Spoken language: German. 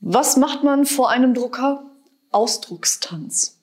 Was macht man vor einem Drucker? Ausdruckstanz.